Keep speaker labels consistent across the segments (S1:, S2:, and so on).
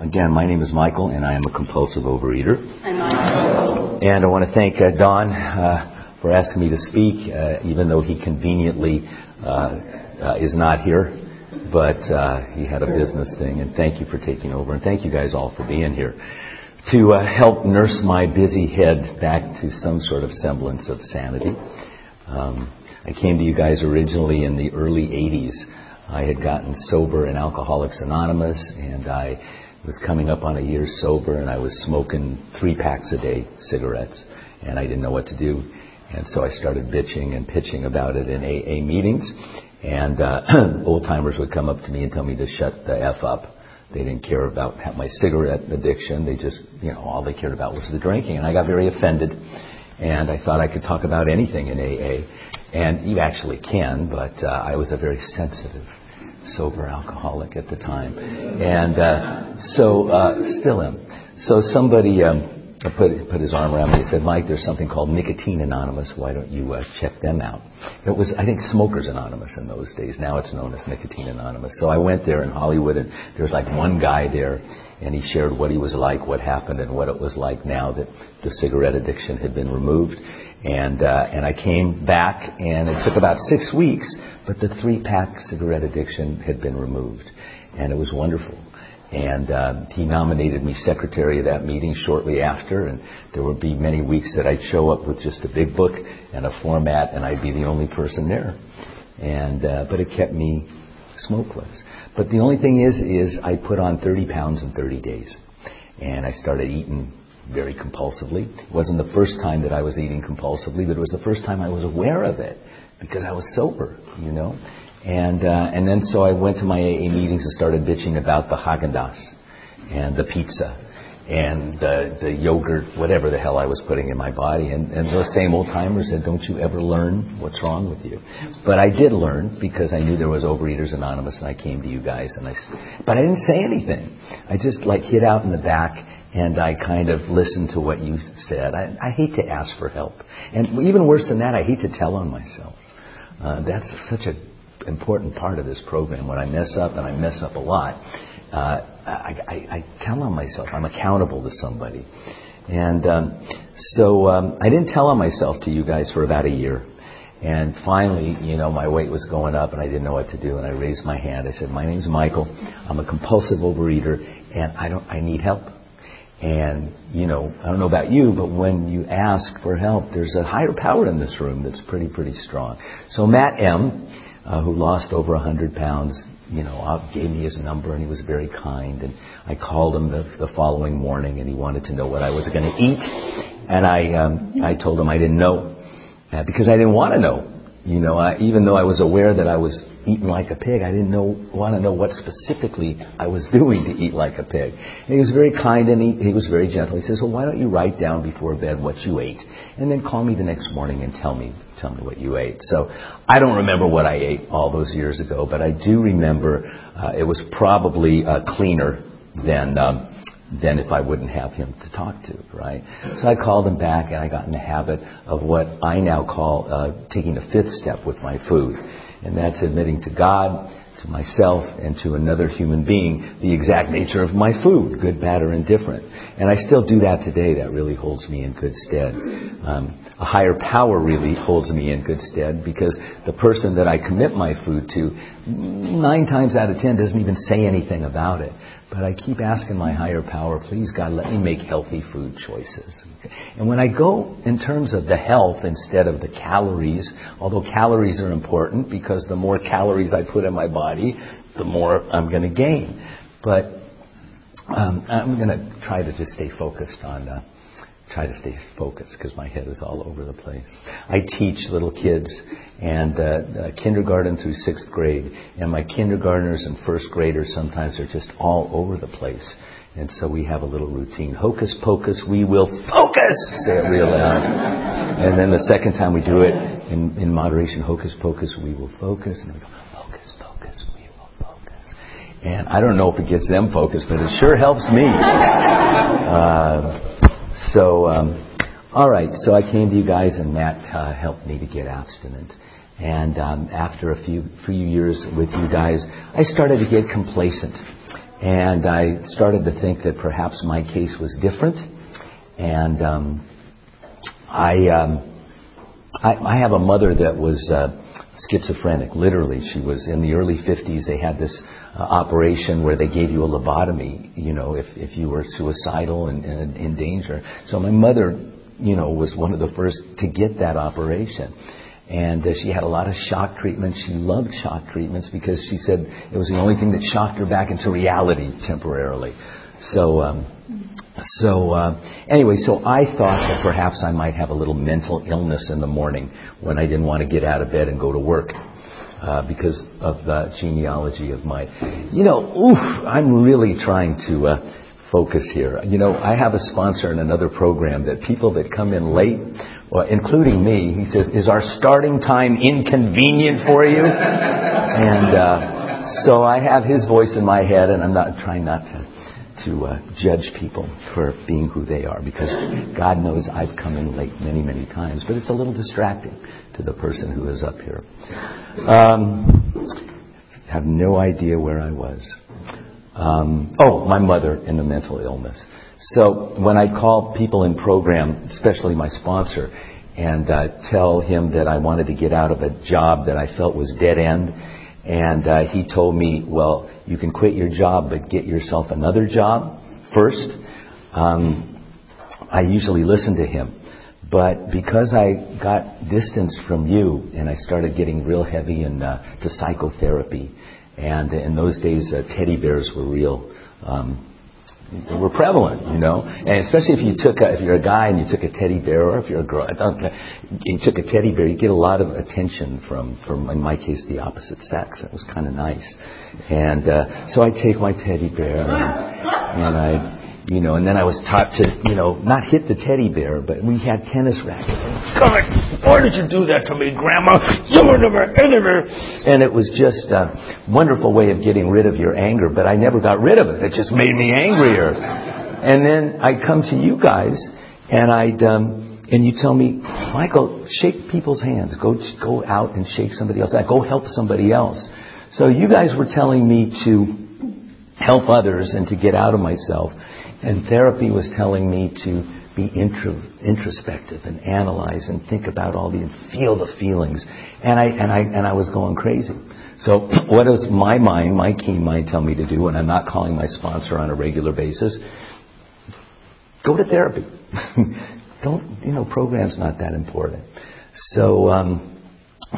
S1: Again, my name is Michael, and I am a compulsive overeater. And I want to thank uh, Don uh, for asking me to speak, uh, even though he conveniently uh, uh, is not here. But uh, he had a business thing, and thank you for taking over, and thank you guys all for being here to help nurse my busy head back to some sort of semblance of sanity. Um, I came to you guys originally in the early 80s. I had gotten sober in Alcoholics Anonymous, and I was coming up on a year sober and I was smoking three packs a day cigarettes and I didn't know what to do. And so I started bitching and pitching about it in AA meetings. And uh, old timers would come up to me and tell me to shut the F up. They didn't care about my cigarette addiction. They just, you know, all they cared about was the drinking. And I got very offended. And I thought I could talk about anything in AA. And you actually can, but uh, I was a very sensitive sober alcoholic at the time, and uh, so uh, still am. So somebody um, put put his arm around me and said, "Mike, there's something called Nicotine Anonymous. Why don't you uh, check them out?" It was, I think, Smokers Anonymous in those days. Now it's known as Nicotine Anonymous. So I went there in Hollywood, and there was like one guy there, and he shared what he was like, what happened, and what it was like now that the cigarette addiction had been removed. And uh, and I came back, and it took about six weeks but the three pack cigarette addiction had been removed, and it was wonderful. And uh, he nominated me secretary of that meeting shortly after, and there would be many weeks that I'd show up with just a big book and a format, and I'd be the only person there. And uh, but it kept me smokeless. But the only thing is, is I put on 30 pounds in 30 days, and I started eating very compulsively. It wasn't the first time that I was eating compulsively, but it was the first time I was aware of it because I was sober, you know. And uh, and then so I went to my AA meetings and started bitching about the Haagen Dazs and the pizza and the the yogurt, whatever the hell I was putting in my body. And and those same old timers said, "Don't you ever learn what's wrong with you?" But I did learn because I knew there was Overeaters Anonymous, and I came to you guys, and I. But I didn't say anything. I just like hid out in the back and I kind of listened to what you said. I, I hate to ask for help, and even worse than that, I hate to tell on myself. Uh, that's such an important part of this program. When I mess up, and I mess up a lot, uh, I, I, I tell on myself. I'm accountable to somebody. And um, so um, I didn't tell on myself to you guys for about a year. And finally, you know, my weight was going up and I didn't know what to do. And I raised my hand. I said, my name's Michael. I'm a compulsive overeater and I don't, I need help. And, you know, I don't know about you, but when you ask for help, there's a higher power in this room that's pretty, pretty strong. So Matt M., uh, who lost over a 100 pounds, you know, gave me his number and he was very kind. And I called him the, the following morning and he wanted to know what I was going to eat. And I, um, I told him I didn't know uh, because I didn't want to know. You know, I, even though I was aware that I was eating like a pig, I didn't know want to know what specifically I was doing to eat like a pig. And he was very kind and he, he was very gentle. He says, "Well, why don't you write down before bed what you ate, and then call me the next morning and tell me tell me what you ate." So I don't remember what I ate all those years ago, but I do remember uh, it was probably uh, cleaner than. Um, than if I wouldn't have him to talk to, right? So I called him back and I got in the habit of what I now call uh, taking a fifth step with my food. And that's admitting to God, to myself, and to another human being the exact nature of my food, good, bad, or indifferent. And I still do that today. That really holds me in good stead. Um, a higher power really holds me in good stead because the person that I commit my food to, nine times out of ten, doesn't even say anything about it. But I keep asking my higher power, please God, let me make healthy food choices. And when I go in terms of the health instead of the calories, although calories are important because the more calories I put in my body, the more I'm going to gain. But um, I'm going to try to just stay focused on uh, try to stay focused because my head is all over the place. I teach little kids and uh, uh, kindergarten through sixth grade, and my kindergartners and first graders sometimes are just all over the place. And so we have a little routine. Hocus pocus, we will focus! Say it real loud. and then the second time we do it in, in moderation, hocus pocus, we will focus. And we go, focus, focus, we will focus. And I don't know if it gets them focused, but it sure helps me. Uh, so, um, all right. So I came to you guys, and Matt uh, helped me to get abstinent. And um, after a few few years with you guys, I started to get complacent. And I started to think that perhaps my case was different. And um, I, um, I, I have a mother that was uh, schizophrenic. Literally, she was in the early 50s. They had this uh, operation where they gave you a lobotomy. You know, if if you were suicidal and, and in danger. So my mother, you know, was one of the first to get that operation. And uh, she had a lot of shock treatments. She loved shock treatments because she said it was the only thing that shocked her back into reality temporarily. So, um, so uh, anyway, so I thought that perhaps I might have a little mental illness in the morning when I didn't want to get out of bed and go to work. Uh, because of the genealogy of my, you know, oof, I'm really trying to uh, focus here. You know, I have a sponsor in another program that people that come in late, well, including me, he says, "Is our starting time inconvenient for you?" and uh, so I have his voice in my head, and I'm not trying not to to uh, judge people for being who they are because God knows I've come in late many, many times, but it's a little distracting to the person who is up here. Um, have no idea where I was. Um, oh, my mother in the mental illness. So when I call people in program, especially my sponsor, and uh, tell him that I wanted to get out of a job that I felt was dead end, and uh, he told me, well, you can quit your job, but get yourself another job first. Um, I usually listen to him. But because I got distance from you and I started getting real heavy into uh, psychotherapy, and in those days, uh, teddy bears were real. Um, were prevalent, you know, and especially if you took a, if you're a guy and you took a teddy bear, or if you're a girl, I don't, you took a teddy bear, you get a lot of attention from, from in my case, the opposite sex. It was kind of nice, and uh, so I take my teddy bear and, and I you know, and then I was taught to, you know, not hit the teddy bear, but we had tennis rackets. God, why did you do that to me, Grandma? You were never enemy. And it was just a wonderful way of getting rid of your anger, but I never got rid of it. It just made me angrier. And then I come to you guys, and I'd, um, and you tell me, Michael, shake people's hands. Go, go out and shake somebody else. Go help somebody else. So you guys were telling me to help others and to get out of myself. And therapy was telling me to be intro, introspective and analyze and think about all the and feel the feelings. And I and I and I was going crazy. So what does my mind, my keen mind, tell me to do when I'm not calling my sponsor on a regular basis? Go to therapy. Don't you know? Program's not that important. So. Um,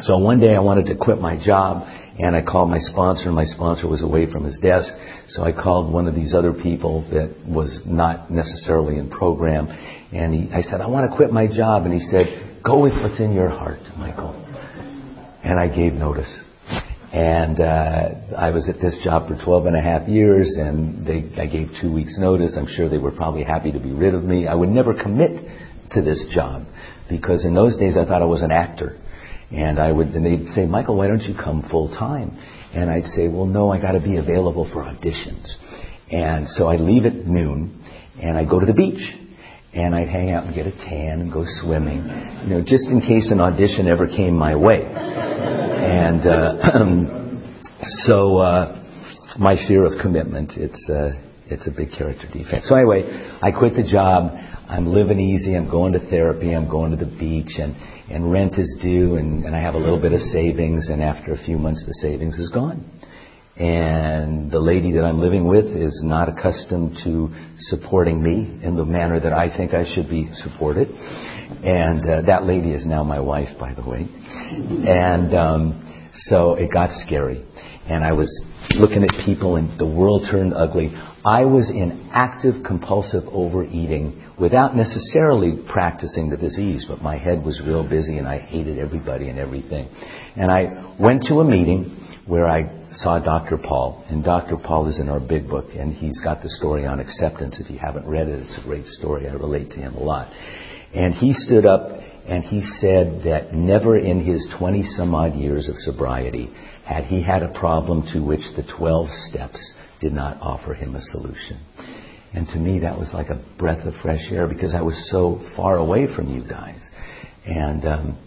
S1: so one day I wanted to quit my job and I called my sponsor and my sponsor was away from his desk. So I called one of these other people that was not necessarily in program and he, I said, I want to quit my job. And he said, go with what's in your heart, Michael. And I gave notice. And uh, I was at this job for 12 and a half years, and they, I gave two weeks' notice. I'm sure they were probably happy to be rid of me. I would never commit to this job because in those days I thought I was an actor. And I would, and they'd say, Michael, why don't you come full time? And I'd say, well, no, I got to be available for auditions. And so I'd leave at noon, and I'd go to the beach, and I'd hang out and get a tan and go swimming, you know, just in case an audition ever came my way. And uh, so uh, my fear of commitment, it's uh, it's a big character defect. So anyway, I quit the job. I'm living easy. I'm going to therapy. I'm going to the beach, and and rent is due, and, and I have a little bit of savings. And after a few months, the savings is gone. And the lady that I'm living with is not accustomed to supporting me in the manner that I think I should be supported. And uh, that lady is now my wife, by the way. And um, so it got scary. And I was looking at people, and the world turned ugly. I was in active compulsive overeating without necessarily practicing the disease, but my head was real busy and I hated everybody and everything. And I went to a meeting where I saw Dr. Paul, and Dr. Paul is in our big book, and he's got the story on acceptance. If you haven't read it, it's a great story. I relate to him a lot. And he stood up and he said that never in his 20 some odd years of sobriety had he had a problem to which the 12 steps did not offer him a solution. And to me, that was like a breath of fresh air because I was so far away from you guys. And um,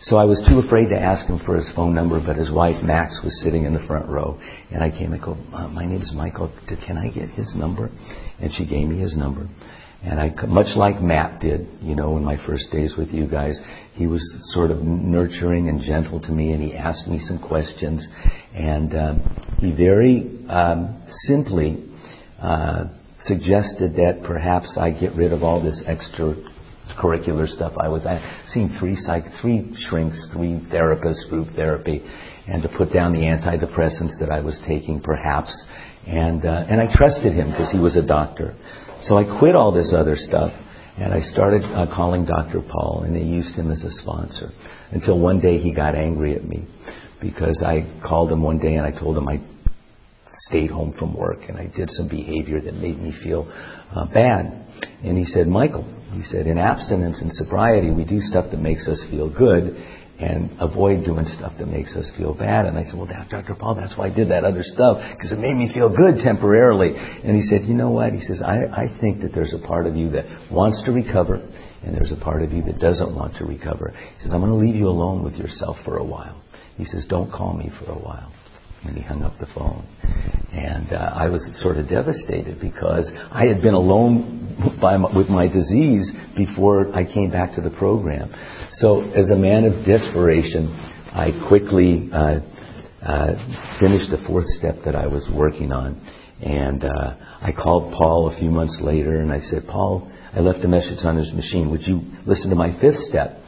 S1: So I was too afraid to ask him for his phone number, but his wife Max was sitting in the front row, and I came and go, "My name is Michael. Can I get his number?" And she gave me his number. And I, much like Matt did, you know, in my first days with you guys, he was sort of nurturing and gentle to me, and he asked me some questions, and um, he very um, simply uh, suggested that perhaps I get rid of all this extra curricular stuff. I was I seen three psych, three shrinks, three therapists, group therapy, and to put down the antidepressants that I was taking, perhaps. And uh, and I trusted him because he was a doctor. So I quit all this other stuff and I started uh, calling Dr. Paul, and they used him as a sponsor. Until one day he got angry at me because I called him one day and I told him I stayed home from work and I did some behavior that made me feel uh, bad. And he said, Michael, he said, in abstinence and sobriety, we do stuff that makes us feel good and avoid doing stuff that makes us feel bad. And I said, well, Dr. Paul, that's why I did that other stuff, because it made me feel good temporarily. And he said, you know what? He says, I, I think that there's a part of you that wants to recover, and there's a part of you that doesn't want to recover. He says, I'm going to leave you alone with yourself for a while. He says, don't call me for a while. And he hung up the phone. And uh, I was sort of devastated because I had been alone my, with my disease before I came back to the program. So, as a man of desperation, I quickly uh, uh, finished the fourth step that I was working on. And uh, I called Paul a few months later and I said, Paul, I left a message on his machine. Would you listen to my fifth step?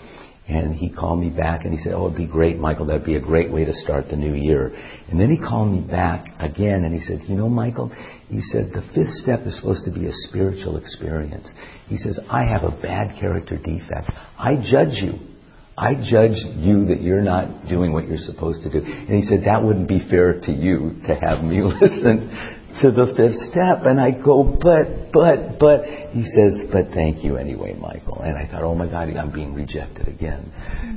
S1: And he called me back and he said, Oh, it'd be great, Michael. That'd be a great way to start the new year. And then he called me back again and he said, You know, Michael, he said, the fifth step is supposed to be a spiritual experience. He says, I have a bad character defect. I judge you. I judge you that you're not doing what you're supposed to do. And he said, that wouldn't be fair to you to have me listen to the fifth step. And I go, but, but, but. He says, but thank you anyway, Michael. And I thought, oh my God, I'm being rejected again.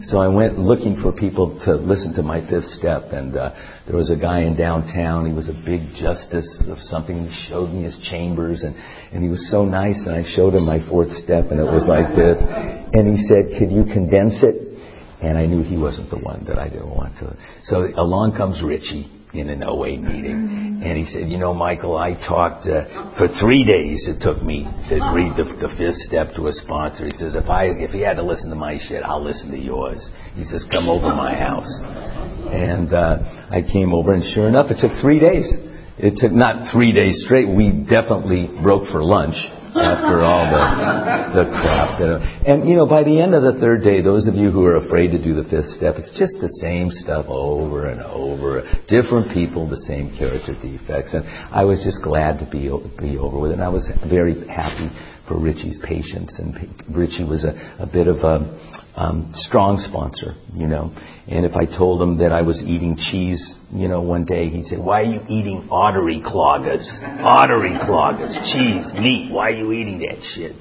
S1: So I went looking for people to listen to my fifth step. And uh, there was a guy in downtown. He was a big justice of something. He showed me his chambers. And, and he was so nice. And I showed him my fourth step. And it was like this. And he said, could you condense it? And I knew he wasn't the one that I didn't want to. So along comes Richie in an OA meeting. And he said, you know, Michael, I talked uh, for three days. It took me to read the, the fifth step to a sponsor. He says, if I if he had to listen to my shit, I'll listen to yours. He says, come over my house. And uh, I came over, and sure enough, it took three days. It took not three days straight. We definitely broke for lunch after all the, the crap. You know. and, you know, by the end of the third day, those of you who are afraid to do the fifth step, it's just the same stuff over and over. Different people, the same character defects. And I was just glad to be, be over with it. And I was very happy for Richie's patience. And Richie was a, a bit of a um, strong sponsor, you know. And if I told him that I was eating cheese, you know, one day he'd say, "Why are you eating artery cloggers? Artery cloggers, cheese, meat. Why are you eating that shit?"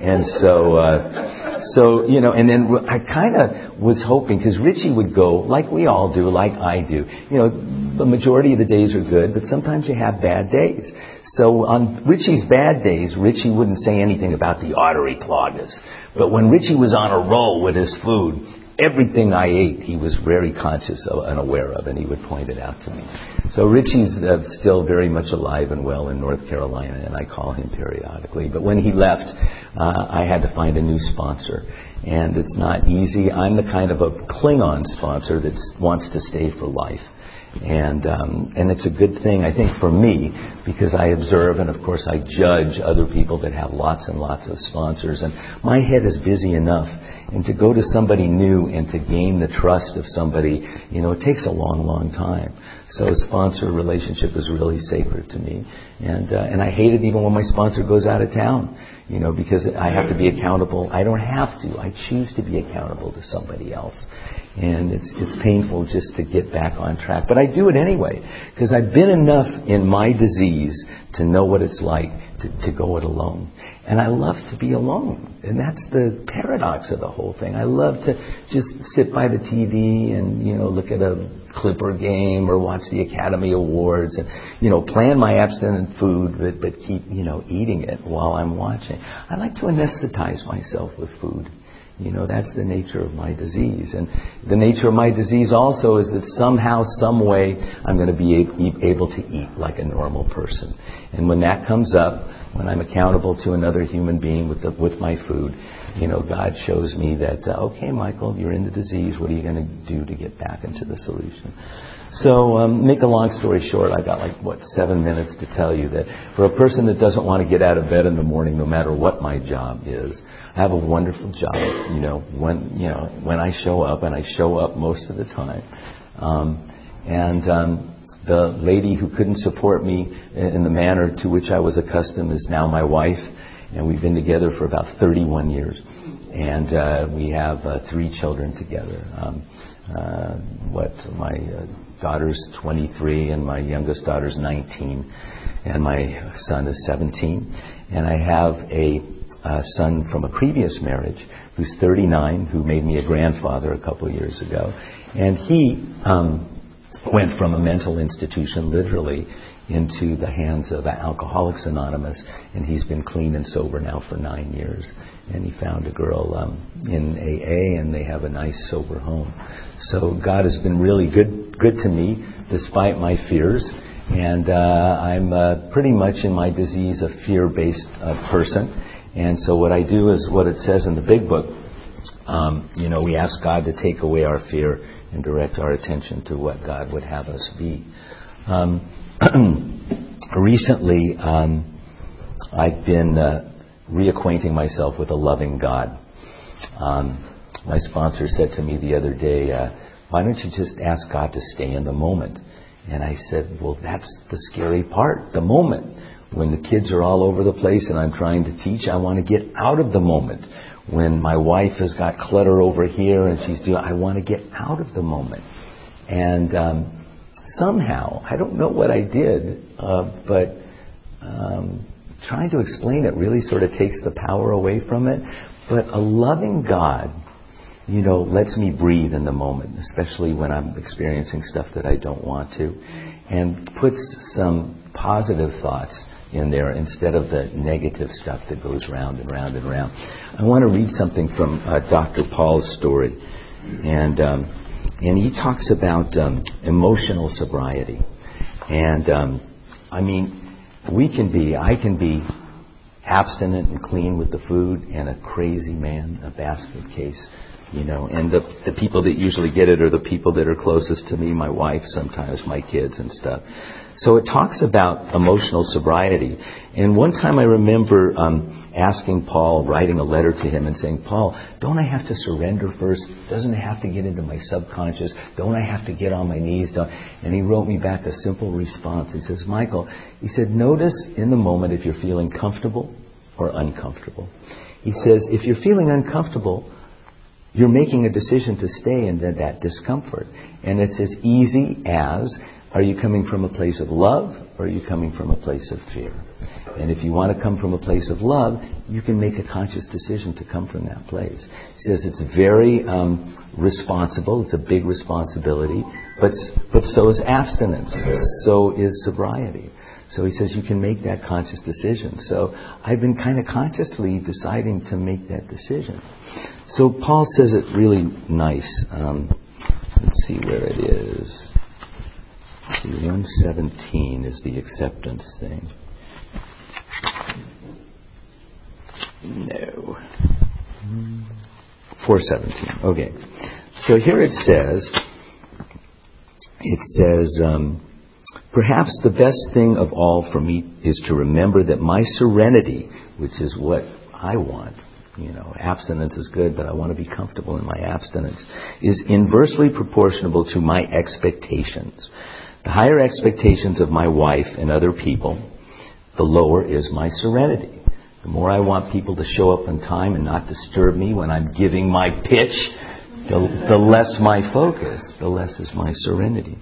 S1: And so, uh, so you know, and then I kind of was hoping because Richie would go like we all do, like I do. You know, the majority of the days are good, but sometimes you have bad days. So on Richie's bad days, Richie wouldn't say anything about the artery cloggers. But when Richie was on a roll with his food, everything I ate, he was very conscious of and aware of, and he would point it out to me. So Richie's uh, still very much alive and well in North Carolina, and I call him periodically. But when he left, uh, I had to find a new sponsor, and it's not easy. I'm the kind of a Klingon sponsor that wants to stay for life. And um, and it's a good thing, I think, for me because I observe and of course I judge other people that have lots and lots of sponsors, and my head is busy enough. And to go to somebody new and to gain the trust of somebody, you know, it takes a long, long time. So a sponsor relationship is really sacred to me, and uh, and I hate it even when my sponsor goes out of town, you know, because I have to be accountable. I don't have to. I choose to be accountable to somebody else and it's it's painful just to get back on track. But I do it anyway because I've been enough in my disease to know what it's like to, to go it alone. And I love to be alone, and that's the paradox of the whole thing. I love to just sit by the TV and you know look at a Clipper game or watch the Academy Awards and you know plan my abstinent food, but but keep you know eating it while I'm watching. I like to anesthetize myself with food You know, that's the nature of my disease. And the nature of my disease also is that somehow, some way, I'm going to be able to eat like a normal person. And when that comes up, when I'm accountable to another human being with, the, with my food, you know, God shows me that, uh, okay, Michael, you're in the disease. What are you going to do to get back into the solution? So, um, make a long story short, I've got like, what, seven minutes to tell you that for a person that doesn't want to get out of bed in the morning, no matter what my job is, have a wonderful job, you know, when, you know, when I show up, and I show up most of the time. Um, and, um, the lady who couldn't support me in the manner to which I was accustomed is now my wife, and we've been together for about 31 years. And uh, we have uh, three children together. Um, uh, what my uh, daughter's 23 and my youngest daughter's 19 and my son is 17 and I have a, a son from a previous marriage who's 39 who made me a grandfather a couple of years ago and he um, went from a mental institution literally into the hands of Alcoholics Anonymous, and he's been clean and sober now for nine years. And he found a girl um, in AA, and they have a nice sober home. So God has been really good, good to me, despite my fears. And uh, I'm uh, pretty much in my disease a fear-based uh, person. And so what I do is what it says in the Big Book. Um, you know, we ask God to take away our fear and direct our attention to what God would have us be. Um, recently, um, I've been uh, reacquainting myself with a loving God. Um, my sponsor said to me the other day, uh, "Why don't you just ask God to stay in the moment?" And I said, "Well, that's the scary part, the moment." When the kids are all over the place and I'm trying to teach, I want to get out of the moment. When my wife has got clutter over here and she's doing, I want to get out of the moment. And um, somehow, I don't know what I did, uh, but um, trying to explain it really sort of takes the power away from it. But a loving God, you know, lets me breathe in the moment, especially when I'm experiencing stuff that I don't want to, and puts some positive thoughts in there instead of the negative stuff that goes round and round and round. I want to read something from uh, Dr. Paul's story. And um, and he talks about um, emotional sobriety. And um, I mean, we can be, I can be abstinent and clean with the food and a crazy man, a basket case, you know. And the, the people that usually get it are the people that are closest to me, my wife, sometimes my kids and stuff. So it talks about emotional sobriety. And one time I remember um, asking Paul, writing a letter to him and saying, Paul, don't I have to surrender first? Doesn't it have to get into my subconscious? Don't I have to get on my knees? Don't... And he wrote me back a simple response. He says, Michael, he said, notice in the moment if you're feeling comfortable or uncomfortable. He says, if you're feeling uncomfortable, you're making a decision to stay in that discomfort. And it's as easy as are you coming from a place of love or are you coming from a place of fear? And if you want to come from a place of love, you can make a conscious decision to come from that place. He says it's very um, responsible. It's a big responsibility, but but so is abstinence. So is sobriety. So he says you can make that conscious decision. So I've been kind of consciously deciding to make that decision. So Paul says it really nice. Um, let's see where it is. See, 117 is the acceptance thing. No. 417. Okay. So here it says, it says, um, perhaps the best thing of all for me is to remember that my serenity, which is what I want, you know, abstinence is good, but I want to be comfortable in my abstinence, is inversely proportional to my expectations. The higher expectations of my wife and other people, the lower is my serenity. The more I want people to show up on time and not disturb me when I'm giving my pitch, the, the less my focus, the less is my serenity.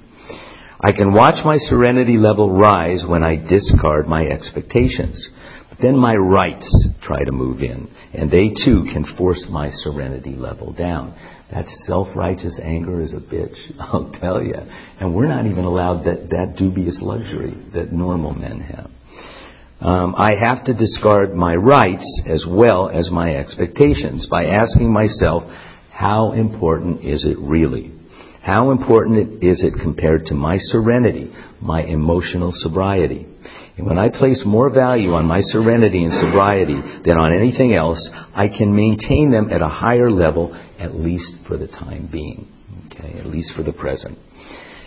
S1: I can watch my serenity level rise when I discard my expectations. But then my rights try to move in, and they too can force my serenity level down. That self-righteous anger is a bitch, I'll tell you. And we're not even allowed that, that dubious luxury that normal men have. Um, I have to discard my rights as well as my expectations by asking myself, how important is it really? How important is it compared to my serenity, my emotional sobriety? And when I place more value on my serenity and sobriety than on anything else, I can maintain them at a higher level, at least for the time being. Okay, at least for the present.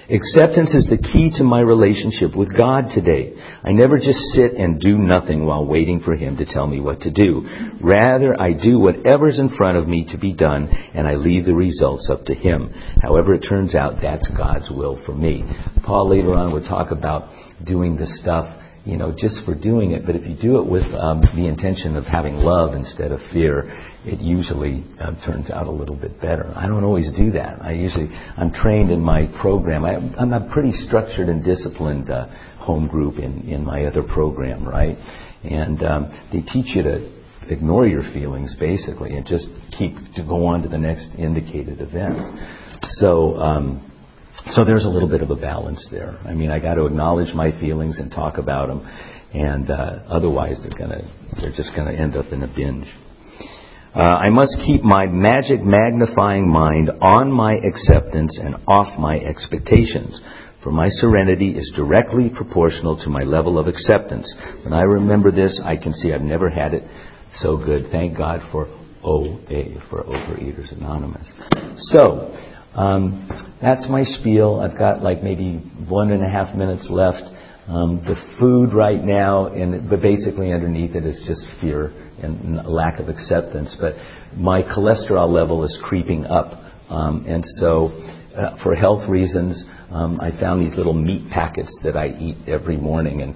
S1: Acceptance is the key to my relationship with God today. I never just sit and do nothing while waiting for Him to tell me what to do. Rather, I do whatever's in front of me to be done, and I leave the results up to Him. However it turns out, that's God's will for me. Paul later on would talk about doing the stuff you know, just for doing it. But if you do it with um, the intention of having love instead of fear, it usually uh, turns out a little bit better. I don't always do that. I usually, I'm trained in my program. I, am a pretty structured and disciplined uh, home group in, in my other program, right? And um, they teach you to ignore your feelings basically and just keep to go on to the next indicated event. So, um, so there's a little bit of a balance there. I mean, I got to acknowledge my feelings and talk about them, and uh, otherwise they're gonna they're just gonna end up in a binge. Uh, I must keep my magic magnifying mind on my acceptance and off my expectations. For my serenity is directly proportional to my level of acceptance. When I remember this, I can see I've never had it so good. Thank God for OA, for Overeaters Anonymous. So, um, that's my spiel. I've got like maybe one and a half minutes left. Um, the food right now, and but basically underneath it is just fear and lack of acceptance. But my cholesterol level is creeping up, um, and so uh, for health reasons, um, I found these little meat packets that I eat every morning, and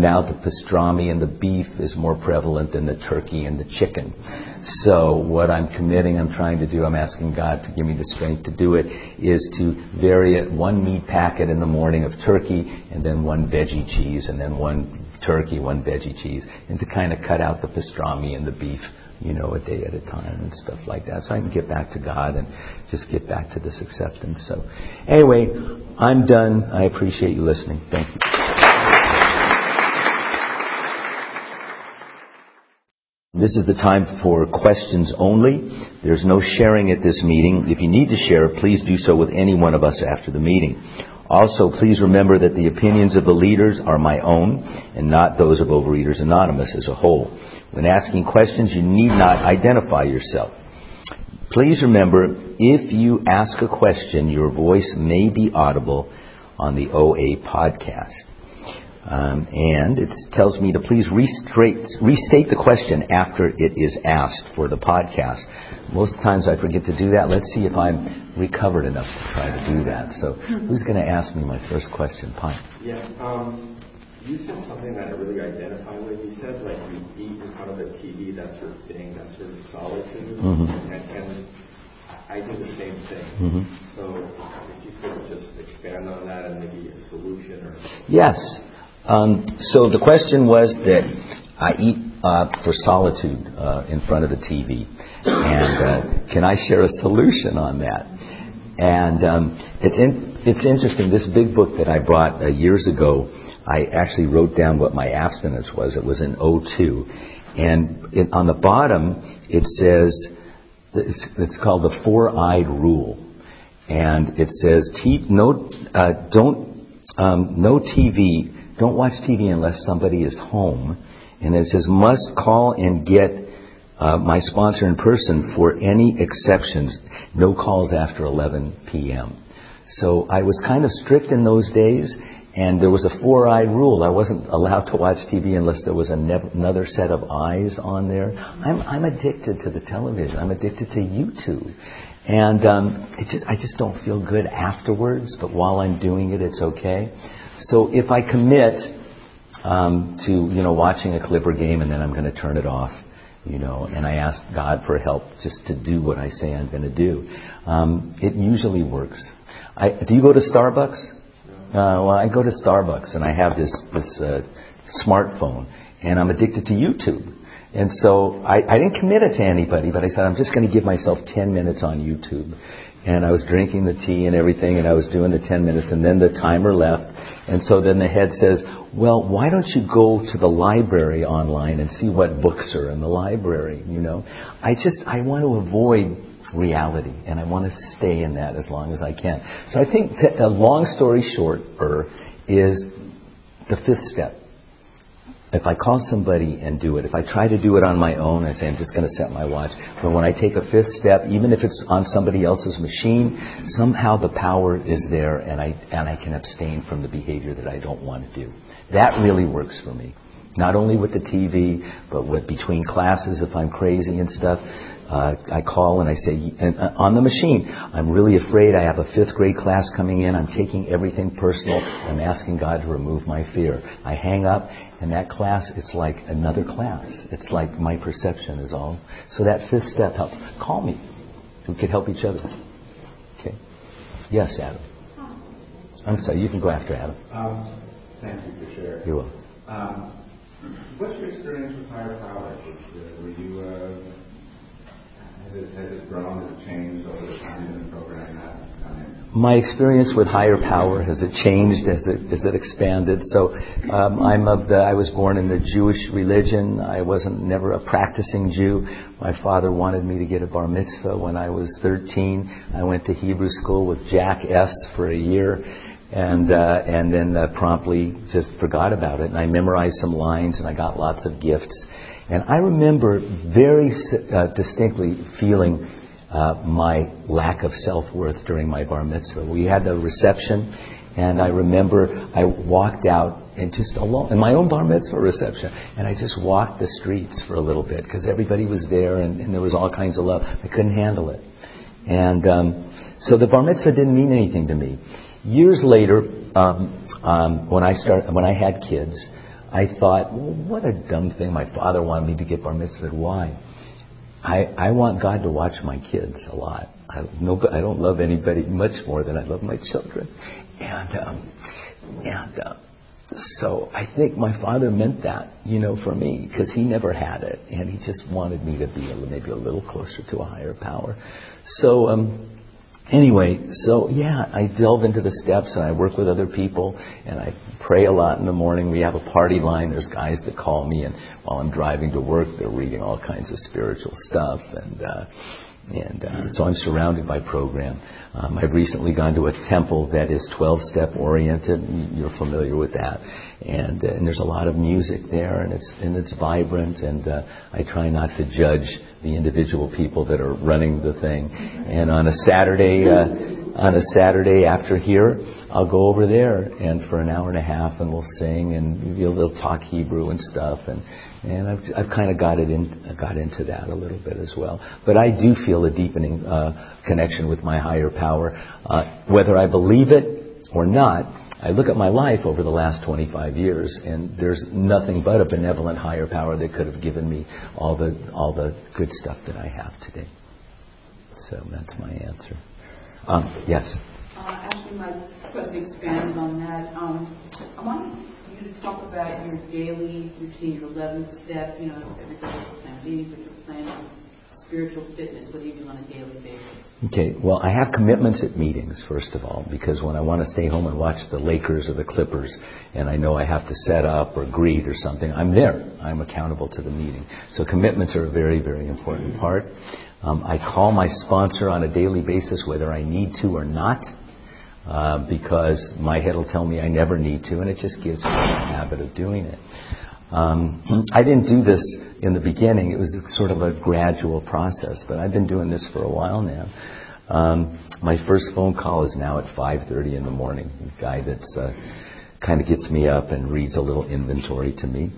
S1: now the pastrami and the beef is more prevalent than the turkey and the chicken. So what I'm committing, I'm trying to do, I'm asking God to give me the strength to do it, is to vary it one meat packet in the morning of turkey, and then one veggie cheese, and then one turkey, one veggie cheese, and to kind of cut out the pastrami and the beef you know, a day at a time and stuff like that. So I can get back to God and just get back to this acceptance. So anyway, I'm done. I appreciate you listening. Thank you. This is the time for questions only. There's no sharing at this meeting. If you need to share, please do so with any one of us after the meeting. Also, please remember that the opinions of the leaders are my own and not those of Overeaters Anonymous as a whole. When asking questions, you need not identify yourself. Please remember, if you ask a question, your voice may be audible on the OA podcast. Um, and it tells me to please restate, restate the question after it is asked for the podcast. Most times I forget to do that. Let's see if I'm recovered enough to try to do that. So, who's going to ask me my first question? Pine.
S2: Yeah. Um, you said something that I really identify with. You said like you eat in front of the TV. That's your thing. That's your solitude. Mm-hmm. And, and, I do the same thing. Mm-hmm. So if you could just expand on that and maybe a solution or.
S1: Yes. Um, so the question was that I eat uh, for solitude uh, in front of the TV, and uh, can I share a solution on that? And um, it's in, it's interesting. This big book that I bought uh, years ago I actually wrote down what my abstinence was. It was in 02. And it, on the bottom, it says, it's, it's called the four-eyed rule. And it says, no, uh, don't, um, no TV, don't watch TV unless somebody is home. And it says, must call and get uh, my sponsor in person for any exceptions. No calls after 11 p.m. So I was kind of strict in those days, and there was a four-eyed rule. I wasn't allowed to watch TV unless there was another set of eyes on there. I'm, I'm addicted to the television. I'm addicted to YouTube. And um, it just, I just don't feel good afterwards, but while I'm doing it, it's okay. So if I commit um, to, you know, watching a Clipper game and then I'm going to turn it off, you know, and I ask God for help just to do what I say I'm going to do, um, it usually works. I, do you go to Starbucks? Uh, well, I go to Starbucks and I have this this uh, smartphone, and I'm addicted to YouTube. And so I, I didn't commit it to anybody, but I said, I'm just going to give myself 10 minutes on YouTube. And I was drinking the tea and everything, and I was doing the 10 minutes, and then the timer left. And so then the head says, well, why don't you go to the library online and see what books are in the library, you know? I just, I want to avoid reality, and I want to stay in that as long as I can. So I think, a long story short, er, is the fifth step. If I call somebody and do it, if I try to do it on my own, I say I'm just going to set my watch. But when I take a fifth step, even if it's on somebody else's machine, somehow the power is there, and I and I can abstain from the behavior that I don't want to do. That really works for me. Not only with the TV, but with between classes if I'm crazy and stuff. Uh, I call and I say, and, uh, on the machine, I'm really afraid. I have a fifth grade class coming in. I'm taking everything personal. I'm asking God to remove my fear. I hang up, and that class, it's like another class. It's like my perception is all. So that fifth step helps. Call me. We could help each other. Okay. Yes, Adam. I'm sorry. You can go after Adam.
S3: Um, thank you for sharing.
S1: You're welcome.
S3: Um, what's your experience with higher power? Were you uh,
S1: my experience with higher power has it changed? Has it has it expanded? So um, i'm of the i was born in the jewish religion. I wasn't never a practicing jew. My father wanted me to get a bar mitzvah when i was 13 i went to hebrew school with jack s for a year and uh, and then uh, promptly just forgot about it. And i memorized some lines and i got lots of gifts and I remember very uh, distinctly feeling uh, my lack of self worth during my bar mitzvah. We had the reception, and I remember I walked out and just alone in my own bar mitzvah reception, and I just walked the streets for a little bit because everybody was there and, and, there was all kinds of love. I couldn't handle it, and um, so the bar mitzvah didn't mean anything to me. Years later, um, um, when I start when I had kids. I thought, well, what a dumb thing. My father wanted me to get bar mitzvah. Why? I, I want God to watch my kids a lot. I, no, I don't love anybody much more than I love my children. And, um, and, uh, so I think my father meant that, you know, for me, because he never had it, and he just wanted me to be a, maybe a little closer to a higher power. So, um, Anyway, so yeah, I delve into the steps and I work with other people and I pray a lot in the morning. We have a party line. There's guys that call me and while I'm driving to work, they're reading all kinds of spiritual stuff and, uh, and uh, so I'm surrounded by program. Um, I've recently gone to a temple that is 12 step oriented. You're familiar with that. And, uh, and there's a lot of music there and it's, and it's vibrant and uh, I try not to judge the individual people that are running the thing. And on a Saturday, uh, on a Saturday after here, I'll go over there and for an hour and a half, and we'll sing and we'll, they'll talk Hebrew and stuff. And and I've I've kind of got it in got into that a little bit as well. But I do feel a deepening uh, connection with my higher power, uh, whether I believe it or not. I look at my life over the last 25 years, and there's nothing but a benevolent higher power that could have given me all the all the good stuff that I have today. So that's my answer. Um, yes.
S4: Uh, actually, my question expands on that. Um, I want you to talk about your daily routine, your 11th step. You know, every day plan B, but you're planning spiritual fitness? What do you do on a daily basis?
S1: Okay, well, I have commitments at meetings, first of all, because when I want to stay home and watch the Lakers or the Clippers, and I know I have to set up or greet or something, I'm there. I'm accountable to the meeting. So commitments are a very, very important part. Um, I call my sponsor on a daily basis whether I need to or not. Uh, because my head will tell me I never need to, and it just gives me a habit of doing it. Um, I didn't do this in the beginning. It was sort of a gradual process, but I've been doing this for a while now. Um, my first phone call is now at 5:30 in the morning. A guy that's uh, kind of gets me up and reads a little inventory to me,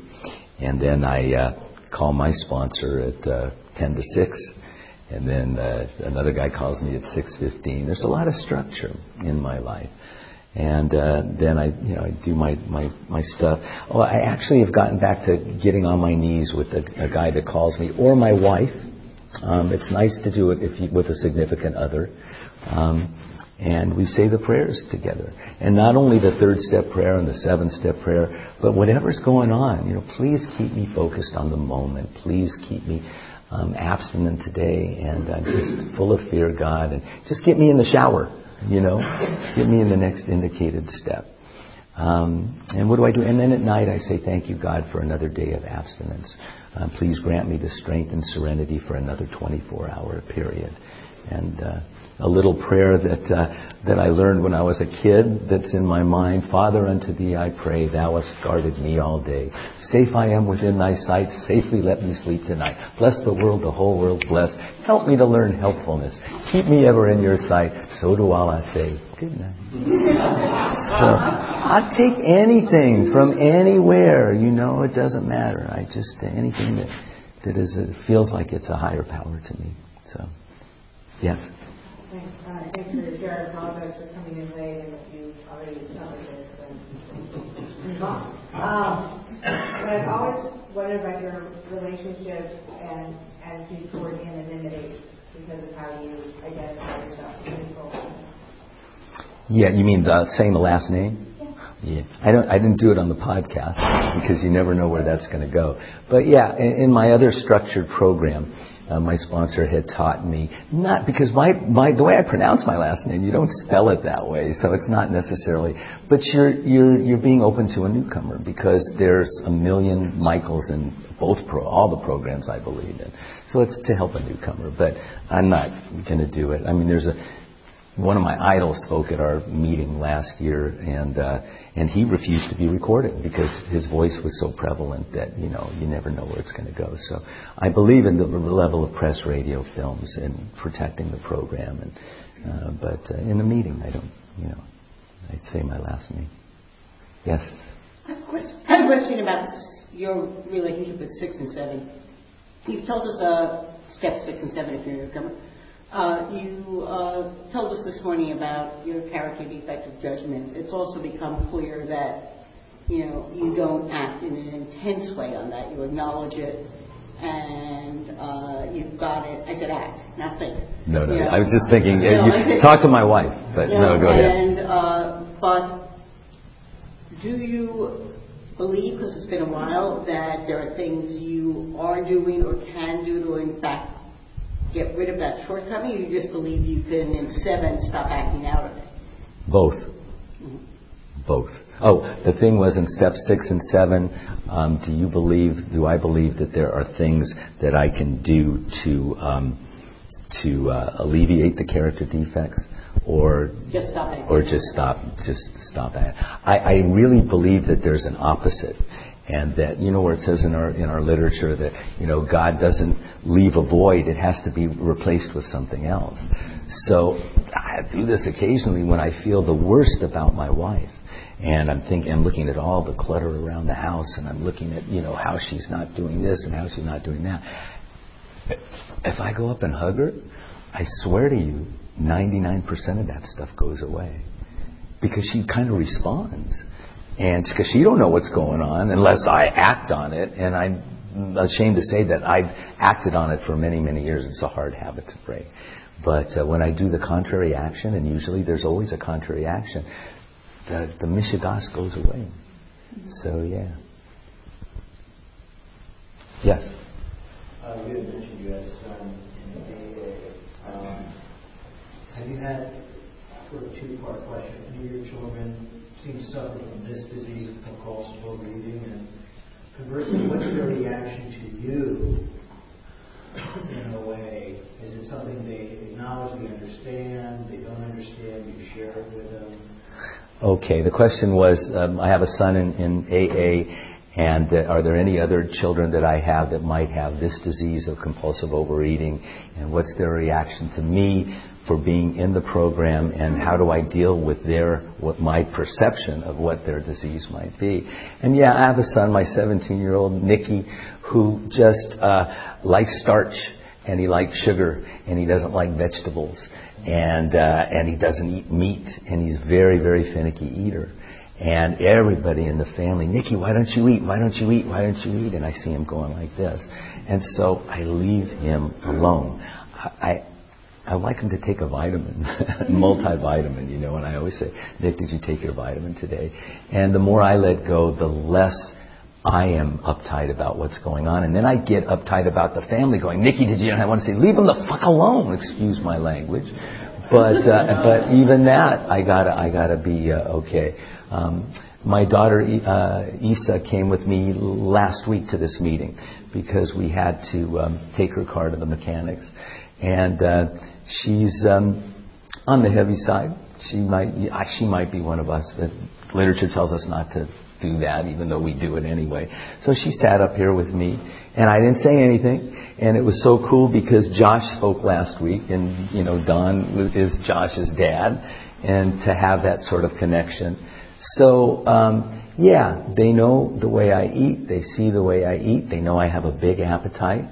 S1: and then I uh, call my sponsor at uh, 10 to 6, and then uh, another guy calls me at 6:15. There's a lot of structure in my life and uh, then I, you know, I do my, my, my stuff. Oh, I actually have gotten back to getting on my knees with a, a guy that calls me, or my wife. Um, it's nice to do it if you, with a significant other. Um, and we say the prayers together. And not only the third step prayer and the seventh step prayer, but whatever's going on, you know, please keep me focused on the moment. Please keep me um, abstinent today, and I'm just full of fear, God, and just get me in the shower, you know, get me in the next indicated step. Um, and what do I do? And then at night I say, Thank you, God, for another day of abstinence. Uh, please grant me the strength and serenity for another 24 hour period. And uh, a little prayer that uh, that I learned when I was a kid that's in my mind. Father, unto thee I pray, thou hast guarded me all day. Safe I am within thy sight, safely let me sleep tonight. Bless the world, the whole world bless. Help me to learn helpfulness. Keep me ever in your sight. So do all I say. Good night. so I'll take anything from anywhere. You know, it doesn't matter. I just anything that that is feels like it's a higher power to me. So, yes.
S5: Thanks, uh, thanks for your share. I apologize for coming in late and if you already covered this. then And, um, but I've always wondered about your relationship and attitude toward anonymity because of how you identify yourself as people.
S1: Yeah, you mean the, saying the last name? Yeah, I don't. I didn't do it on the podcast because you never know where that's going to go. But yeah, in, in my other structured program, uh, my sponsor had taught me not because my, my the way I pronounce my last name, you don't spell it that way, so it's not necessarily. But you're you're you're being open to a newcomer because there's a million Michaels in both pro all the programs I believe in. So it's to help a newcomer, but I'm not going to do it. I mean, there's a one of my idols spoke at our meeting last year, and uh, and he refused to be recorded because his voice was so prevalent that you know you never know where it's going to go. So I believe in the level of press, radio, films, and protecting the program. And uh, but uh, in the meeting, I don't, you know, I say my last name. Yes.
S6: I have a question about your relationship with six and seven. You've told us uh, step six and seven if you're a newcomer. Uh, you uh, told us this morning about your character defect of judgment. It's also become clear that you know you don't act in an intense way on that. You acknowledge it, and uh, you've got it. I said act, not think.
S1: No, no. I was just thinking.
S6: No,
S1: you,
S6: said-
S1: talk to my wife, but no, go ahead.
S6: And uh, but do you believe, because it's been a while, that there are things you are doing or can do to in fact get rid of that shortcoming? Or you just believe you can in seven stop acting out of it?
S1: Both. Both. Oh, the thing was in step six and seven. Um, do you believe? Do I believe that there are things that I can do to um, to uh, alleviate the character defects, or
S6: Just stop acting.
S1: or just stop just stop at. I, I really believe that there's an opposite. And that you know where it says in our in our literature that you know God doesn't leave a void; it has to be replaced with something else. So I do this occasionally when I feel the worst about my wife, and I'm thinking I'm looking at all the clutter around the house, and I'm looking at you know how she's not doing this and how she's not doing that. If I go up and hug her, I swear to you, 99% of that stuff goes away because she kind of responds. And because she don't know what's going on unless I act on it, and I'm ashamed to say that I've acted on it for many, many years. It's a hard habit to break. But uh, when I do the contrary action, and usually there's always a contrary action, the, the mishigas goes away. So yeah. Yes.
S7: Uh, you had mentioned you had a son in AA. Um, have you had, sort of two-part question, Do your children seem to suffer from this disease of compulsive overeating? And conversely, what's their reaction to you in a way? Is it something they acknowledge, they understand, they don't understand, you share it with them?
S1: Okay. The question was, um, I have a son in, in AA, and uh, are there any other children that I have that might have this disease of compulsive overeating, and what's their reaction to me for being in the program, and how do I deal with their what my perception of what their disease might be? And yeah, I have a son, my 17-year-old Nicky, who just uh, likes starch and he likes sugar and he doesn't like vegetables. And uh, and he doesn't eat meat and he's very very finicky eater and everybody in the family Nicky why don't you eat why don't you eat why don't you eat and I see him going like this and so I leave him alone I I like him to take a vitamin, multivitamin, you know, and I always say, Nick, did you take your vitamin today? And the more I let go, the less I am uptight about what's going on. And then I get uptight about the family going, Nicky, did you? And I want to say, leave them the fuck alone. Excuse my language. But, uh, but even that, I gotta, I gotta be, uh, okay. Um, my daughter, uh, Isa came with me last week to this meeting because we had to, um, take her car to the mechanics. And, uh, she's, um, on the heavy side. She might, she might be one of us. The literature tells us not to do that, even though we do it anyway. So she sat up here with me, and I didn't say anything. And it was so cool because Josh spoke last week, and you know Don is Josh's dad, and to have that sort of connection. So um, yeah, they know the way I eat. They see the way I eat. They know I have a big appetite.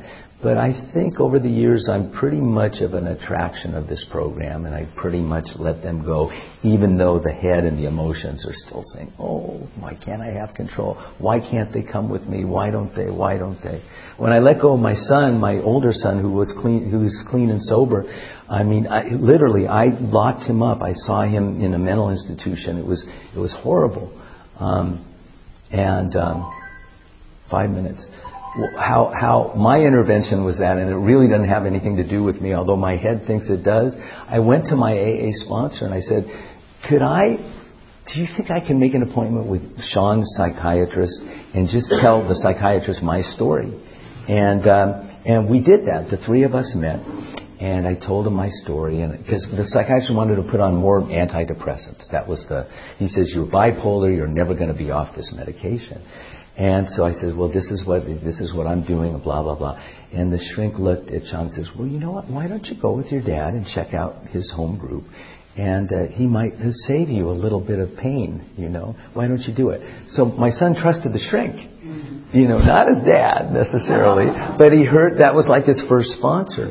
S1: But I think over the years, I'm pretty much of an attraction of this program, and I pretty much let them go, even though the head and the emotions are still saying, "Oh, why can't I have control? Why can't they come with me? Why don't they? Why don't they?" When I let go of my son, my older son, who was clean, who was clean and sober, I mean, I, literally, I locked him up. I saw him in a mental institution. It was it was horrible, um, and um, five minutes how, how my intervention was that, and it really doesn't have anything to do with me, although my head thinks it does. I went to my AA sponsor and I said, could I, do you think I can make an appointment with Sean's psychiatrist and just tell the psychiatrist my story? And, um, and we did that. The three of us met and I told him my story, and because the psychiatrist wanted to put on more antidepressants. That was the. He says you're bipolar, you're never going to be off this medication. And so I said, well, this is what this is what I'm doing, blah blah blah. And the shrink looked at Sean and says, well, you know what? Why don't you go with your dad and check out his home group? And uh, he might save you a little bit of pain, you know. Why don't you do it? So my son trusted the shrink, you know, not his dad necessarily, but he heard that was like his first sponsor.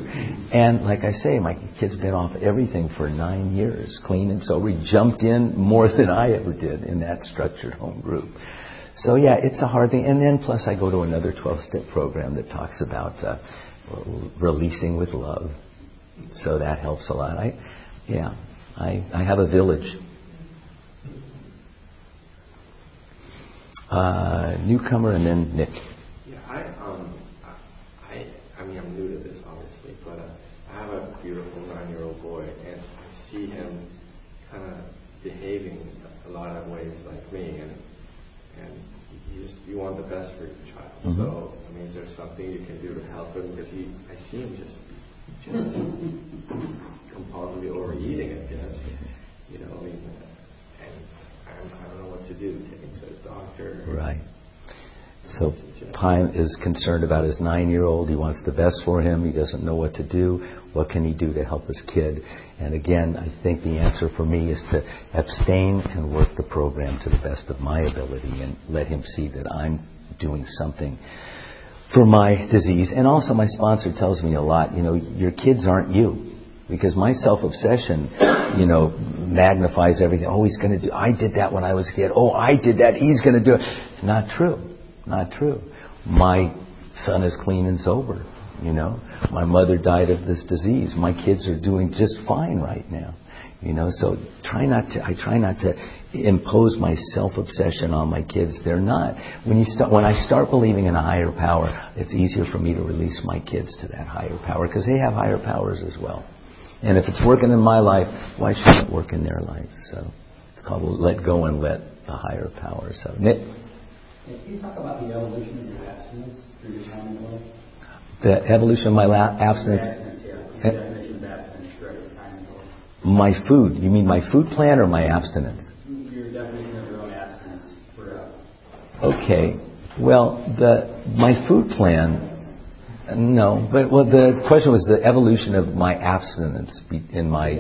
S1: And like I say, my kid's been off everything for nine years, clean and sober. He jumped in more than I ever did in that structured home group. So yeah, it's a hard thing. And then plus I go to another 12-step program that talks about uh, releasing with love. So that helps a lot. I, yeah, I, I have a village. Uh, newcomer and then Nick.
S2: Yeah, I, um, I, I mean, I'm new to this, obviously, but uh, I have a beautiful nine-year-old boy, and I see him kind of behaving a lot of ways like me, and and you just you want the best for your child. Mm-hmm. So I mean, is there something you can do to help him? Because he, I see him just just compulsively overeating. I guess you know. I mean, and I don't, I don't know what to do. Take him to the doctor.
S1: Right. So Pine is concerned about his nine-year-old. He wants the best for him. He doesn't know what to do. What can he do to help his kid? And again, I think the answer for me is to abstain and work the program to the best of my ability and let him see that I'm doing something for my disease. And also, my sponsor tells me a lot. You know, your kids aren't you because my self-obsession, you know, magnifies everything. Oh, he's going to do. I did that when I was a kid. Oh, I did that. He's going to do it. Not true. Not true. My son is clean and sober. You know, my mother died of this disease. My kids are doing just fine right now. You know, so try not to. I try not to impose my self-obsession on my kids. They're not. When you start, when I start believing in a higher power, it's easier for me to release my kids to that higher power because they have higher powers as well. And if it's working in my life, why shouldn't it work in their life? So it's called let go and let the higher power. So Nick.
S8: Can you talk about the evolution of your abstinence through your time in life?
S1: The evolution of my la- abstinence. Eh? My food. You mean my food plan or my abstinence?
S8: Your definition of your own abstinence throughout.
S1: Uh, okay. Well, the my food plan. No, but well, the question was the evolution of my abstinence in my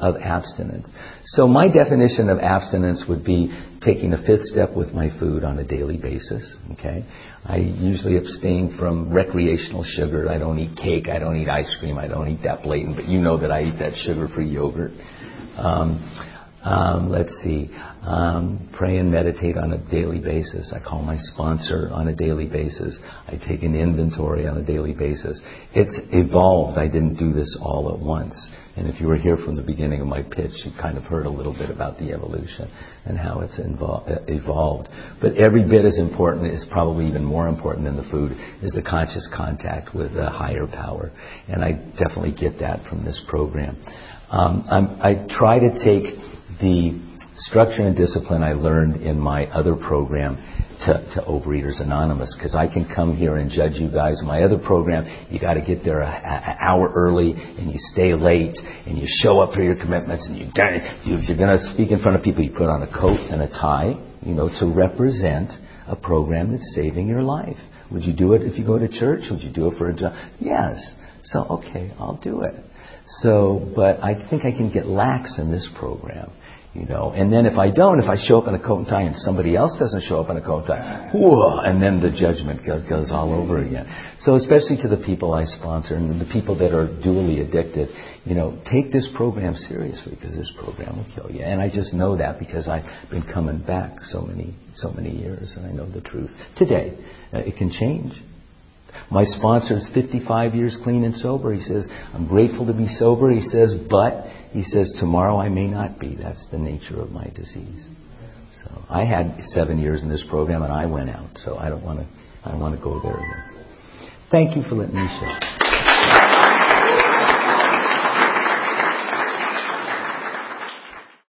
S1: of abstinence. So my definition of abstinence would be taking a fifth step with my food on a daily basis. Okay, I usually abstain from recreational sugar. I don't eat cake. I don't eat ice cream. I don't eat that blatant. But you know that I eat that sugar-free yogurt. Um, Um, let's see. Um, pray and meditate on a daily basis. I call my sponsor on a daily basis. I take an inventory on a daily basis. It's evolved. I didn't do this all at once. And if you were here from the beginning of my pitch, you kind of heard a little bit about the evolution and how it's evolved. But every bit as important, is probably even more important than the food, is the conscious contact with a higher power. And I definitely get that from this program. Um, i try to take the structure and discipline I learned in my other program to, to Overeaters Anonymous because I can come here and judge you guys. My other program, you got to get there an hour early and you stay late and you show up for your commitments and you, if you're going to speak in front of people, you put on a coat and a tie, you know, to represent a program that's saving your life. Would you do it if you go to church? Would you do it for a job? Yes. So, okay, I'll do it. So, but I think I can get lax in this program. You know, and then if I don't, if I show up in a coat and tie and somebody else doesn't show up in a coat and tie, whoa, and then the judgment goes all over again. So especially to the people I sponsor and the people that are dually addicted, you know, take this program seriously because this program will kill you. And I just know that because I've been coming back so many, so many years and I know the truth. Today, uh, it can change. My sponsor is 55 years clean and sober. He says, I'm grateful to be sober. He says, but he says, tomorrow I may not be. That's the nature of my disease. So I had seven years in this program and I went out. So I don't want to, I want to go there again. Thank you for letting me share.